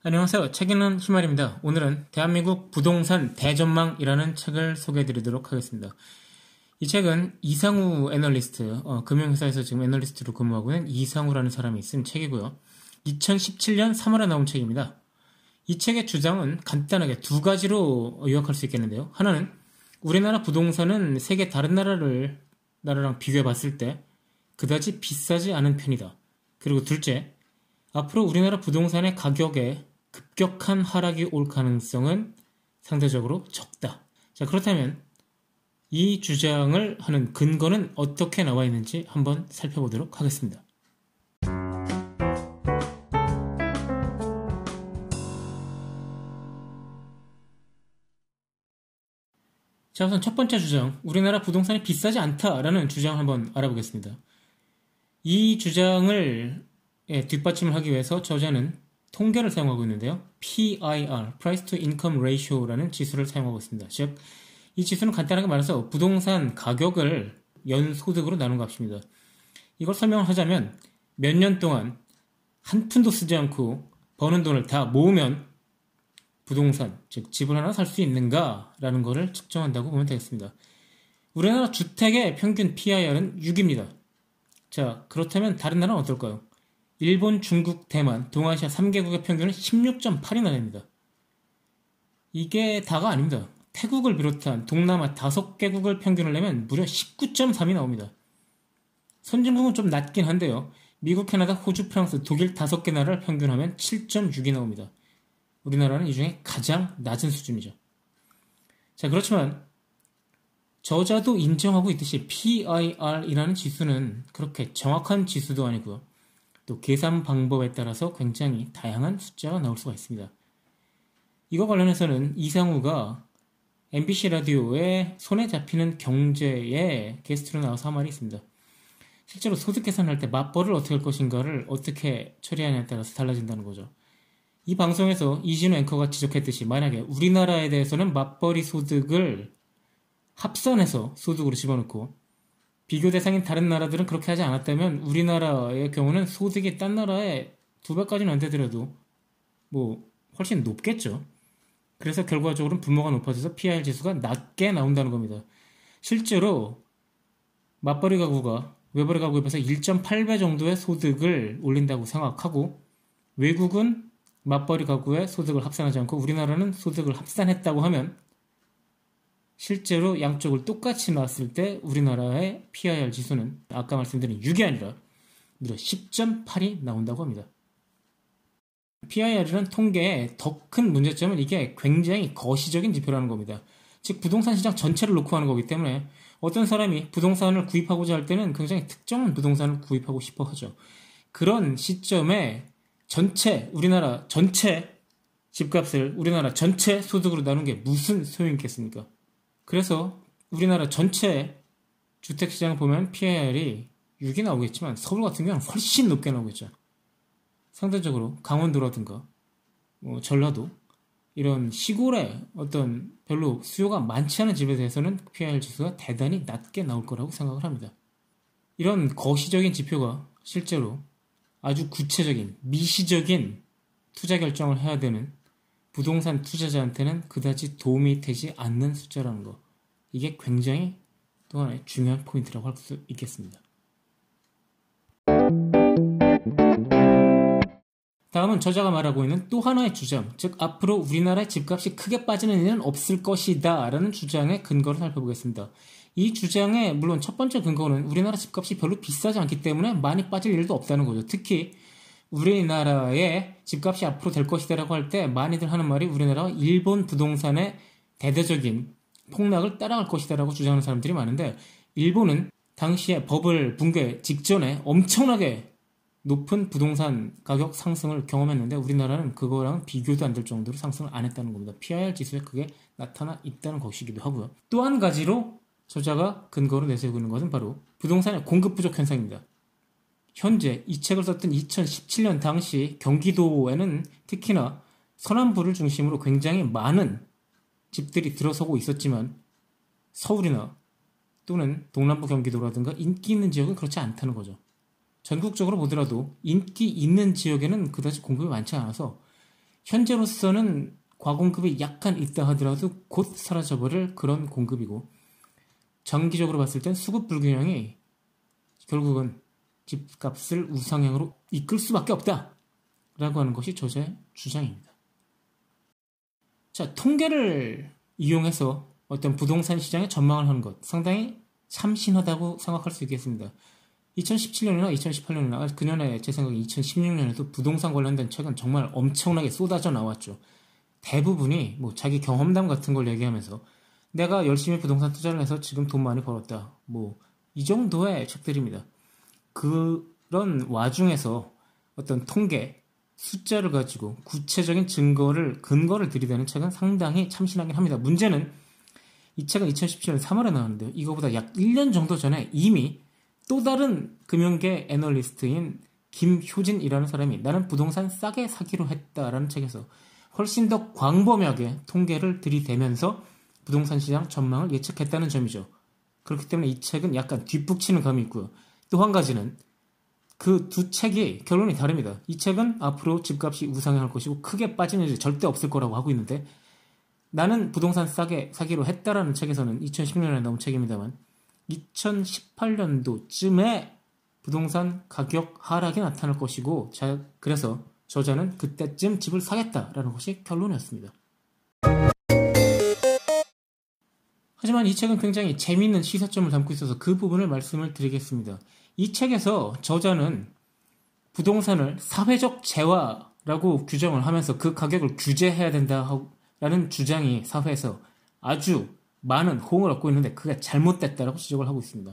안녕하세요. 책 읽는 희말입니다. 오늘은 대한민국 부동산 대전망이라는 책을 소개해 드리도록 하겠습니다. 이 책은 이상우 애널리스트, 어, 금융회사에서 지금 애널리스트로 근무하고 있는 이상우라는 사람이 쓴 책이고요. 2017년 3월에 나온 책입니다. 이 책의 주장은 간단하게 두 가지로 요약할 수 있겠는데요. 하나는 우리나라 부동산은 세계 다른 나라를, 나라랑 비교해 봤을 때 그다지 비싸지 않은 편이다. 그리고 둘째, 앞으로 우리나라 부동산의 가격에 급격한 하락이 올 가능성은 상대적으로 적다. 자, 그렇다면 이 주장을 하는 근거는 어떻게 나와 있는지 한번 살펴보도록 하겠습니다. 자, 우선 첫 번째 주장. 우리나라 부동산이 비싸지 않다라는 주장을 한번 알아보겠습니다. 이 주장을 예, 뒷받침을 하기 위해서 저자는 통계를 사용하고 있는데요. PIR, Price to Income Ratio라는 지수를 사용하고 있습니다. 즉, 이 지수는 간단하게 말해서 부동산 가격을 연소득으로 나눈 값입니다. 이걸 설명을 하자면 몇 년 동안 한 푼도 쓰지 않고 버는 돈을 다 모으면 부동산, 즉 집을 하나 살 수 있는가라는 것을 측정한다고 보면 되겠습니다. 우리나라 주택의 평균 PIR은 6입니다. 자, 그렇다면 다른 나라는 어떨까요? 일본, 중국, 대만, 동아시아 3개국의 평균은 16.8이나 됩니다. 이게 다가 아닙니다. 태국을 비롯한 동남아 5개국을 평균을 내면 무려 19.3이 나옵니다. 선진국은 좀 낮긴 한데요. 미국, 캐나다, 호주, 프랑스, 독일 5개 나라를 평균하면 7.6이 나옵니다. 우리나라는 이 중에 가장 낮은 수준이죠. 자, 그렇지만 저자도 인정하고 있듯이 PIR이라는 지수는 그렇게 정확한 지수도 아니고요. 또 계산 방법에 따라서 굉장히 다양한 숫자가 나올 수가 있습니다. 이거 관련해서는 이상우가 MBC 라디오의 손에 잡히는 경제에 게스트로 나와서 한 말이 있습니다. 실제로 소득 계산할 때 맞벌을 어떻게 할 것인가를 어떻게 처리하냐에 따라서 달라진다는 거죠. 이 방송에서 이진우 앵커가 지적했듯이 만약에 우리나라에 대해서는 맞벌이 소득을 합산해서 소득으로 집어넣고 비교 대상인 다른 나라들은 그렇게 하지 않았다면 우리나라의 경우는 소득이 딴 나라의 두 배까지는 안 되더라도 뭐 훨씬 높겠죠. 그래서 결과적으로는 분모가 높아져서 PIR 지수가 낮게 나온다는 겁니다. 실제로 맞벌이 가구가 외벌이 가구에 비해서 1.8배 정도의 소득을 올린다고 생각하고 외국은 맞벌이 가구의 소득을 합산하지 않고 우리나라는 소득을 합산했다고 하면 실제로 양쪽을 똑같이 놨을 때 우리나라의 PIR 지수는 아까 말씀드린 6이 아니라 무려 10.8이 나온다고 합니다. PIR이란 통계의 더 큰 문제점은 이게 굉장히 거시적인 지표라는 겁니다. 즉 부동산 시장 전체를 놓고 하는 거기 때문에 어떤 사람이 부동산을 구입하고자 할 때는 굉장히 특정한 부동산을 구입하고 싶어 하죠. 그런 시점에 전체 우리나라 전체 집값을 우리나라 전체 소득으로 나눈 게 무슨 소용이 있겠습니까? 그래서 우리나라 전체 주택시장을 보면 PIR이 6이 나오겠지만 서울 같은 경우는 훨씬 높게 나오겠죠. 상대적으로 강원도라든가 뭐 전라도 이런 시골에 어떤 별로 수요가 많지 않은 집에 대해서는 PIR 지수가 대단히 낮게 나올 거라고 생각을 합니다. 이런 거시적인 지표가 실제로 아주 구체적인 미시적인 투자 결정을 해야 되는 부동산 투자자한테는 그다지 도움이 되지 않는 숫자라는 거. 이게 굉장히 또 하나의 중요한 포인트라고 할 수 있겠습니다. 다음은 저자가 말하고 있는 또 하나의 주장, 즉 앞으로 우리나라의 집값이 크게 빠지는 일은 없을 것이다 라는 주장의 근거를 살펴보겠습니다. 이 주장의 물론 첫 번째 근거는 우리나라 집값이 별로 비싸지 않기 때문에 많이 빠질 일도 없다는 거죠. 특히 우리나라의 집값이 앞으로 될 것이다라고 할 때 많이들 하는 말이 우리나라가 일본 부동산의 대대적인 폭락을 따라갈 것이다라고 주장하는 사람들이 많은데 일본은 당시에 버블 붕괴 직전에 엄청나게 높은 부동산 가격 상승을 경험했는데 우리나라는 그거랑 비교도 안 될 정도로 상승을 안 했다는 겁니다. PIR 지수에 그게 나타나 있다는 것이기도 하고요. 또 한 가지로 저자가 근거로 내세우고 있는 것은 바로 부동산의 공급 부족 현상입니다. 현재 이 책을 썼던 2017년 당시 경기도에는 특히나 서남부를 중심으로 굉장히 많은 집들이 들어서고 있었지만 서울이나 또는 동남부 경기도라든가 인기 있는 지역은 그렇지 않다는 거죠. 전국적으로 보더라도 인기 있는 지역에는 그다지 공급이 많지 않아서 현재로서는 과공급이 약간 있다 하더라도 곧 사라져버릴 그런 공급이고 장기적으로 봤을 땐 수급 불균형이 결국은 집값을 우상향으로 이끌 수밖에 없다 라고 하는 것이 저자의 주장입니다. 자, 통계를 이용해서 어떤 부동산 시장의 전망을 하는 것 상당히 참신하다고 생각할 수 있겠습니다. 2017년이나 2018년이나 그년에 제 생각에 2016년에도 부동산 관련된 책은 정말 엄청나게 쏟아져 나왔죠. 대부분이 뭐 자기 경험담 같은 걸 얘기하면서 내가 열심히 부동산 투자를 해서 지금 돈 많이 벌었다. 뭐 이 정도의 책들입니다. 그런 와중에서 어떤 통계, 숫자를 가지고 구체적인 증거를 근거를 들이대는 책은 상당히 참신하긴 합니다. 문제는 이 책은 2017년 3월에 나왔는데요. 이거보다 약 1년 정도 전에 이미 또 다른 금융계 애널리스트인 김효진이라는 사람이 나는 부동산 싸게 사기로 했다라는 책에서 훨씬 더 광범위하게 통계를 들이대면서 부동산 시장 전망을 예측했다는 점이죠. 그렇기 때문에 이 책은 약간 뒷북치는 감이 있고요. 또 한 가지는 그 두 책이 결론이 다릅니다. 이 책은 앞으로 집값이 우상향할 것이고 크게 빠지는 일이 절대 없을 거라고 하고 있는데 나는 부동산 싸게 사기로 했다라는 책에서는 2010년에 나온 책입니다만 2018년도쯤에 부동산 가격 하락이 나타날 것이고 자, 그래서 저자는 그때쯤 집을 사겠다라는 것이 결론이었습니다. 하지만 이 책은 굉장히 재미있는 시사점을 담고 있어서 그 부분을 말씀을 드리겠습니다. 이 책에서 저자는 부동산을 사회적 재화라고 규정을 하면서 그 가격을 규제해야 된다라는 주장이 사회에서 아주 많은 호응을 얻고 있는데 그게 잘못됐다라고 지적을 하고 있습니다.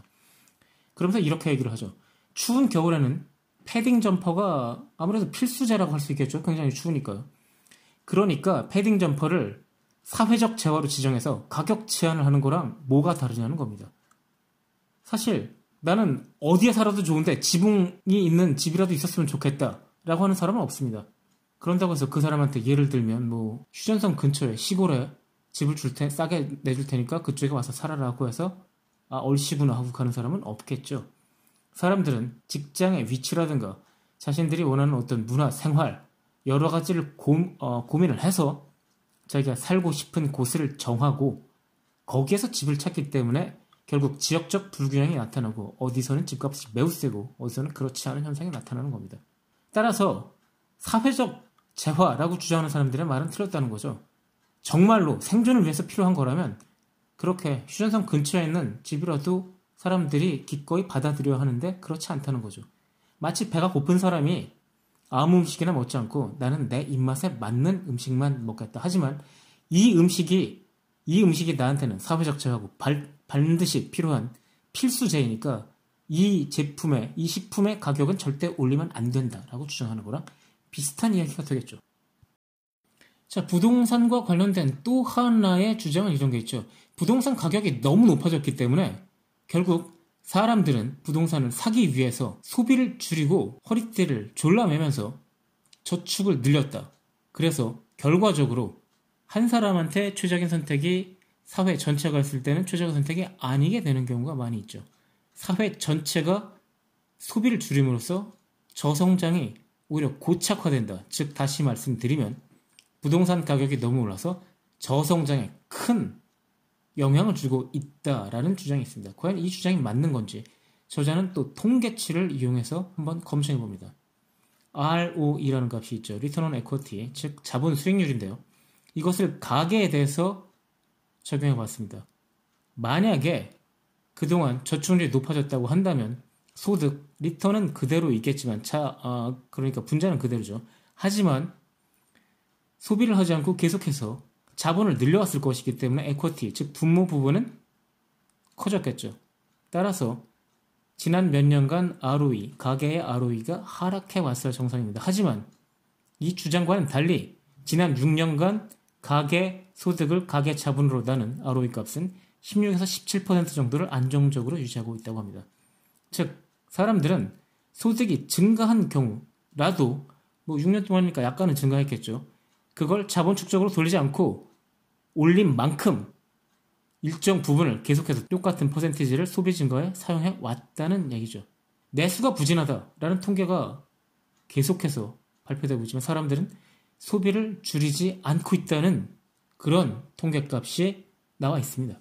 그러면서 이렇게 얘기를 하죠. 추운 겨울에는 패딩 점퍼가 아무래도 필수제라고 할 수 있겠죠. 굉장히 추우니까요. 그러니까 패딩 점퍼를 사회적 재화로 지정해서 가격 제한을 하는 거랑 뭐가 다르냐는 겁니다. 사실 나는 어디에 살아도 좋은데 지붕이 있는 집이라도 있었으면 좋겠다 라고 하는 사람은 없습니다. 그런다고 해서 그 사람한테 예를 들면 뭐 휴전선 근처에 시골에 집을 줄 테, 싸게 내줄 테니까 그쪽에 와서 살아라고 해서 아 얼씨구나 하고 가는 사람은 없겠죠. 사람들은 직장의 위치라든가 자신들이 원하는 어떤 문화, 생활 여러 가지를 고, 어, 고민을 해서 자기가 살고 싶은 곳을 정하고 거기에서 집을 찾기 때문에 결국 지역적 불균형이 나타나고 어디서는 집값이 매우 세고 어디서는 그렇지 않은 현상이 나타나는 겁니다. 따라서 사회적 재화라고 주장하는 사람들의 말은 틀렸다는 거죠. 정말로 생존을 위해서 필요한 거라면 그렇게 휴전선 근처에 있는 집이라도 사람들이 기꺼이 받아들여야 하는데 그렇지 않다는 거죠. 마치 배가 고픈 사람이 아무 음식이나 먹지 않고 나는 내 입맛에 맞는 음식만 먹겠다. 하지만 이 음식이 이 음식이 나한테는 사회적 제하고 반드시 필요한 필수제이니까 이 제품의 이 식품의 가격은 절대 올리면 안 된다라고 주장하는 거랑 비슷한 이야기가 되겠죠. 자, 부동산과 관련된 또 하나의 주장은 이런 게 있죠. 부동산 가격이 너무 높아졌기 때문에 결국 사람들은 부동산을 사기 위해서 소비를 줄이고 허리띠를 졸라매면서 저축을 늘렸다. 그래서 결과적으로 한 사람한테 최적인 선택이 사회 전체가 있을 때는 최적인 선택이 아니게 되는 경우가 많이 있죠. 사회 전체가 소비를 줄임으로써 저성장이 오히려 고착화된다. 즉, 다시 말씀드리면 부동산 가격이 너무 올라서 저성장에 큰 영향을 주고 있다라는 주장이 있습니다. 과연 이 주장이 맞는 건지 저자는 또 통계치를 이용해서 한번 검증해 봅니다. ROE라는 값이 있죠. Return on Equity, 즉 자본 수익률인데요. 이것을 가계에 대해서 적용해 봤습니다. 만약에 그동안 저축률이 높아졌다고 한다면 소득, 리턴은 그대로 있겠지만 차, 아, 그러니까 분자는 그대로죠. 하지만 소비를 하지 않고 계속해서 자본을 늘려왔을 것이기 때문에 에쿼티, 즉 분모 부분은 커졌겠죠. 따라서 지난 몇 년간 ROE, 가계의 ROE가 하락해 왔을 정상입니다. 하지만 이 주장과는 달리 지난 6년간 가계 소득을 가계 자본으로 나눈 ROE 값은 16에서 17% 정도를 안정적으로 유지하고 있다고 합니다. 즉, 사람들은 소득이 증가한 경우라도 뭐 6년 동안이니까 약간은 증가했겠죠. 그걸 자본 축적으로 돌리지 않고 올린 만큼 일정 부분을 계속해서 똑같은 퍼센티지를 소비 증가에 사용해 왔다는 얘기죠. 내수가 부진하다라는 통계가 계속해서 발표되고 있지만 사람들은 소비를 줄이지 않고 있다는 그런 통계값이 나와 있습니다.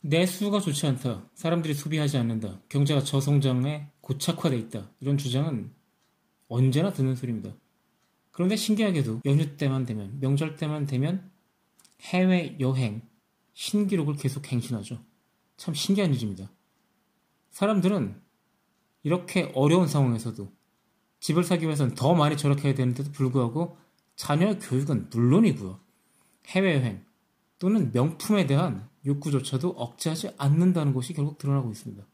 내수가 좋지 않다. 사람들이 소비하지 않는다. 경제가 저성장에 고착화돼 있다. 이런 주장은 언제나 듣는 소리입니다. 그런데 신기하게도 연휴 때만 되면, 명절 때만 되면 해외 여행 신기록을 계속 갱신하죠. 참 신기한 일입니다. 사람들은 이렇게 어려운 상황에서도 집을 사기 위해서는 더 많이 절약해야 되는데도 불구하고 자녀의 교육은 물론이고요. 해외여행 또는 명품에 대한 욕구조차도 억제하지 않는다는 것이 결국 드러나고 있습니다.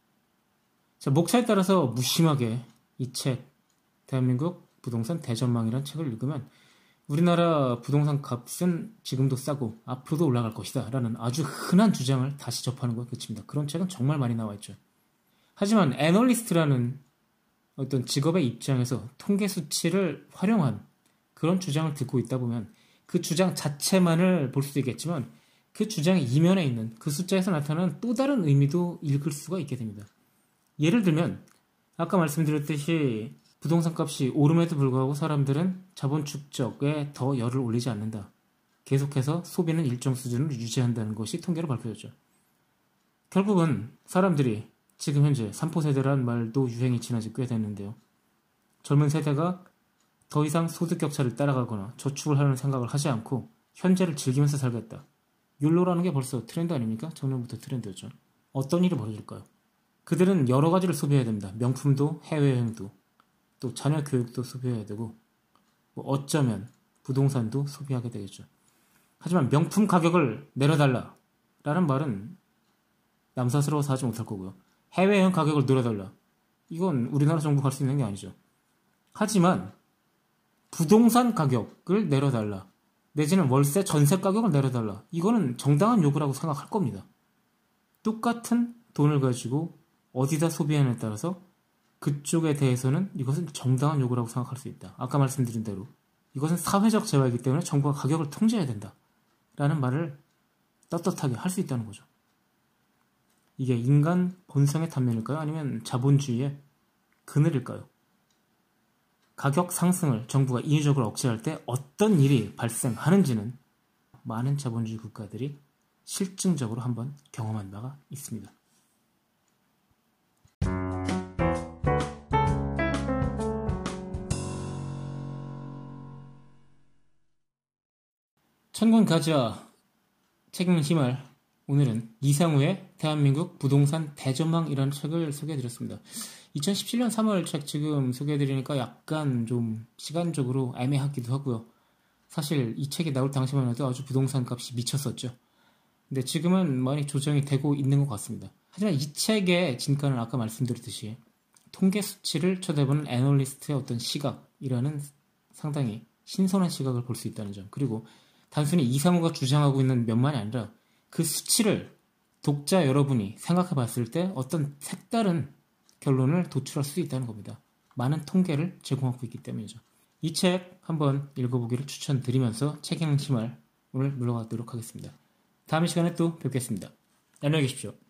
자, 목차에 따라서 무심하게 이 책, 대한민국 부동산 대전망이라는 책을 읽으면 우리나라 부동산 값은 지금도 싸고 앞으로도 올라갈 것이다 라는 아주 흔한 주장을 다시 접하는 것 끝입니다. 그런 책은 정말 많이 나와 있죠. 하지만 애널리스트라는 어떤 직업의 입장에서 통계 수치를 활용한 그런 주장을 듣고 있다 보면 그 주장 자체만을 볼 수도 있겠지만 그 주장의 이면에 있는 그 숫자에서 나타나는 또 다른 의미도 읽을 수가 있게 됩니다. 예를 들면 아까 말씀드렸듯이 부동산 값이 오름에도 불구하고 사람들은 자본 축적에 더 열을 올리지 않는다. 계속해서 소비는 일정 수준을 유지한다는 것이 통계로 발표됐죠. 결국은 사람들이 지금 현재 3포 세대란 말도 유행이 지난 지 꽤 됐는데요. 젊은 세대가 더 이상 소득 격차를 따라가거나 저축을 하는 생각을 하지 않고 현재를 즐기면서 살겠다. 율로라는 게 벌써 트렌드 아닙니까? 작년부터 트렌드였죠. 어떤 일이 벌어질까요? 그들은 여러 가지를 소비해야 됩니다. 명품도 해외여행도 또 자녀 교육도 소비해야 되고 뭐 어쩌면 부동산도 소비하게 되겠죠. 하지만 명품 가격을 내려달라 라는 말은 남사스러워서 하지 못할 거고요. 해외여행 가격을 늘어달라. 이건 우리나라 정부가 할 수 있는 게 아니죠. 하지만 부동산 가격을 내려달라. 내지는 월세 전세 가격을 내려달라. 이거는 정당한 요구라고 생각할 겁니다. 똑같은 돈을 가지고 어디다 소비하느냐에 따라서 그쪽에 대해서는 이것은 정당한 요구라고 생각할 수 있다. 아까 말씀드린 대로 이것은 사회적 재화이기 때문에 정부가 가격을 통제해야 된다. 라는 말을 떳떳하게 할 수 있다는 거죠. 이게 인간 본성의 단면일까요? 아니면 자본주의의 그늘일까요? 가격 상승을 정부가 인위적으로 억제할 때 어떤 일이 발생하는지는 많은 자본주의 국가들이 실증적으로 한번 경험한 바가 있습니다. 천군 가자 책임 힘을 오늘은 이상우의 대한민국 부동산 대전망이라는 책을 소개해드렸습니다. 2017년 3월 책 지금 소개해드리니까 약간 좀 시간적으로 애매하기도 하고요. 사실 이 책이 나올 당시만 해도 아주 부동산 값이 미쳤었죠. 근데 지금은 많이 조정이 되고 있는 것 같습니다. 하지만 이 책의 진가는 아까 말씀드렸듯이 통계 수치를 쳐다보는 애널리스트의 어떤 시각이라는 상당히 신선한 시각을 볼 수 있다는 점. 그리고 단순히 이상우가 주장하고 있는 면만이 아니라 그 수치를 독자 여러분이 생각해 봤을 때 어떤 색다른 결론을 도출할 수 있다는 겁니다. 많은 통계를 제공하고 있기 때문이죠. 이 책 한번 읽어보기를 추천드리면서 책 행심을 오늘 물러가도록 하겠습니다. 다음 시간에 또 뵙겠습니다. 안녕히 계십시오.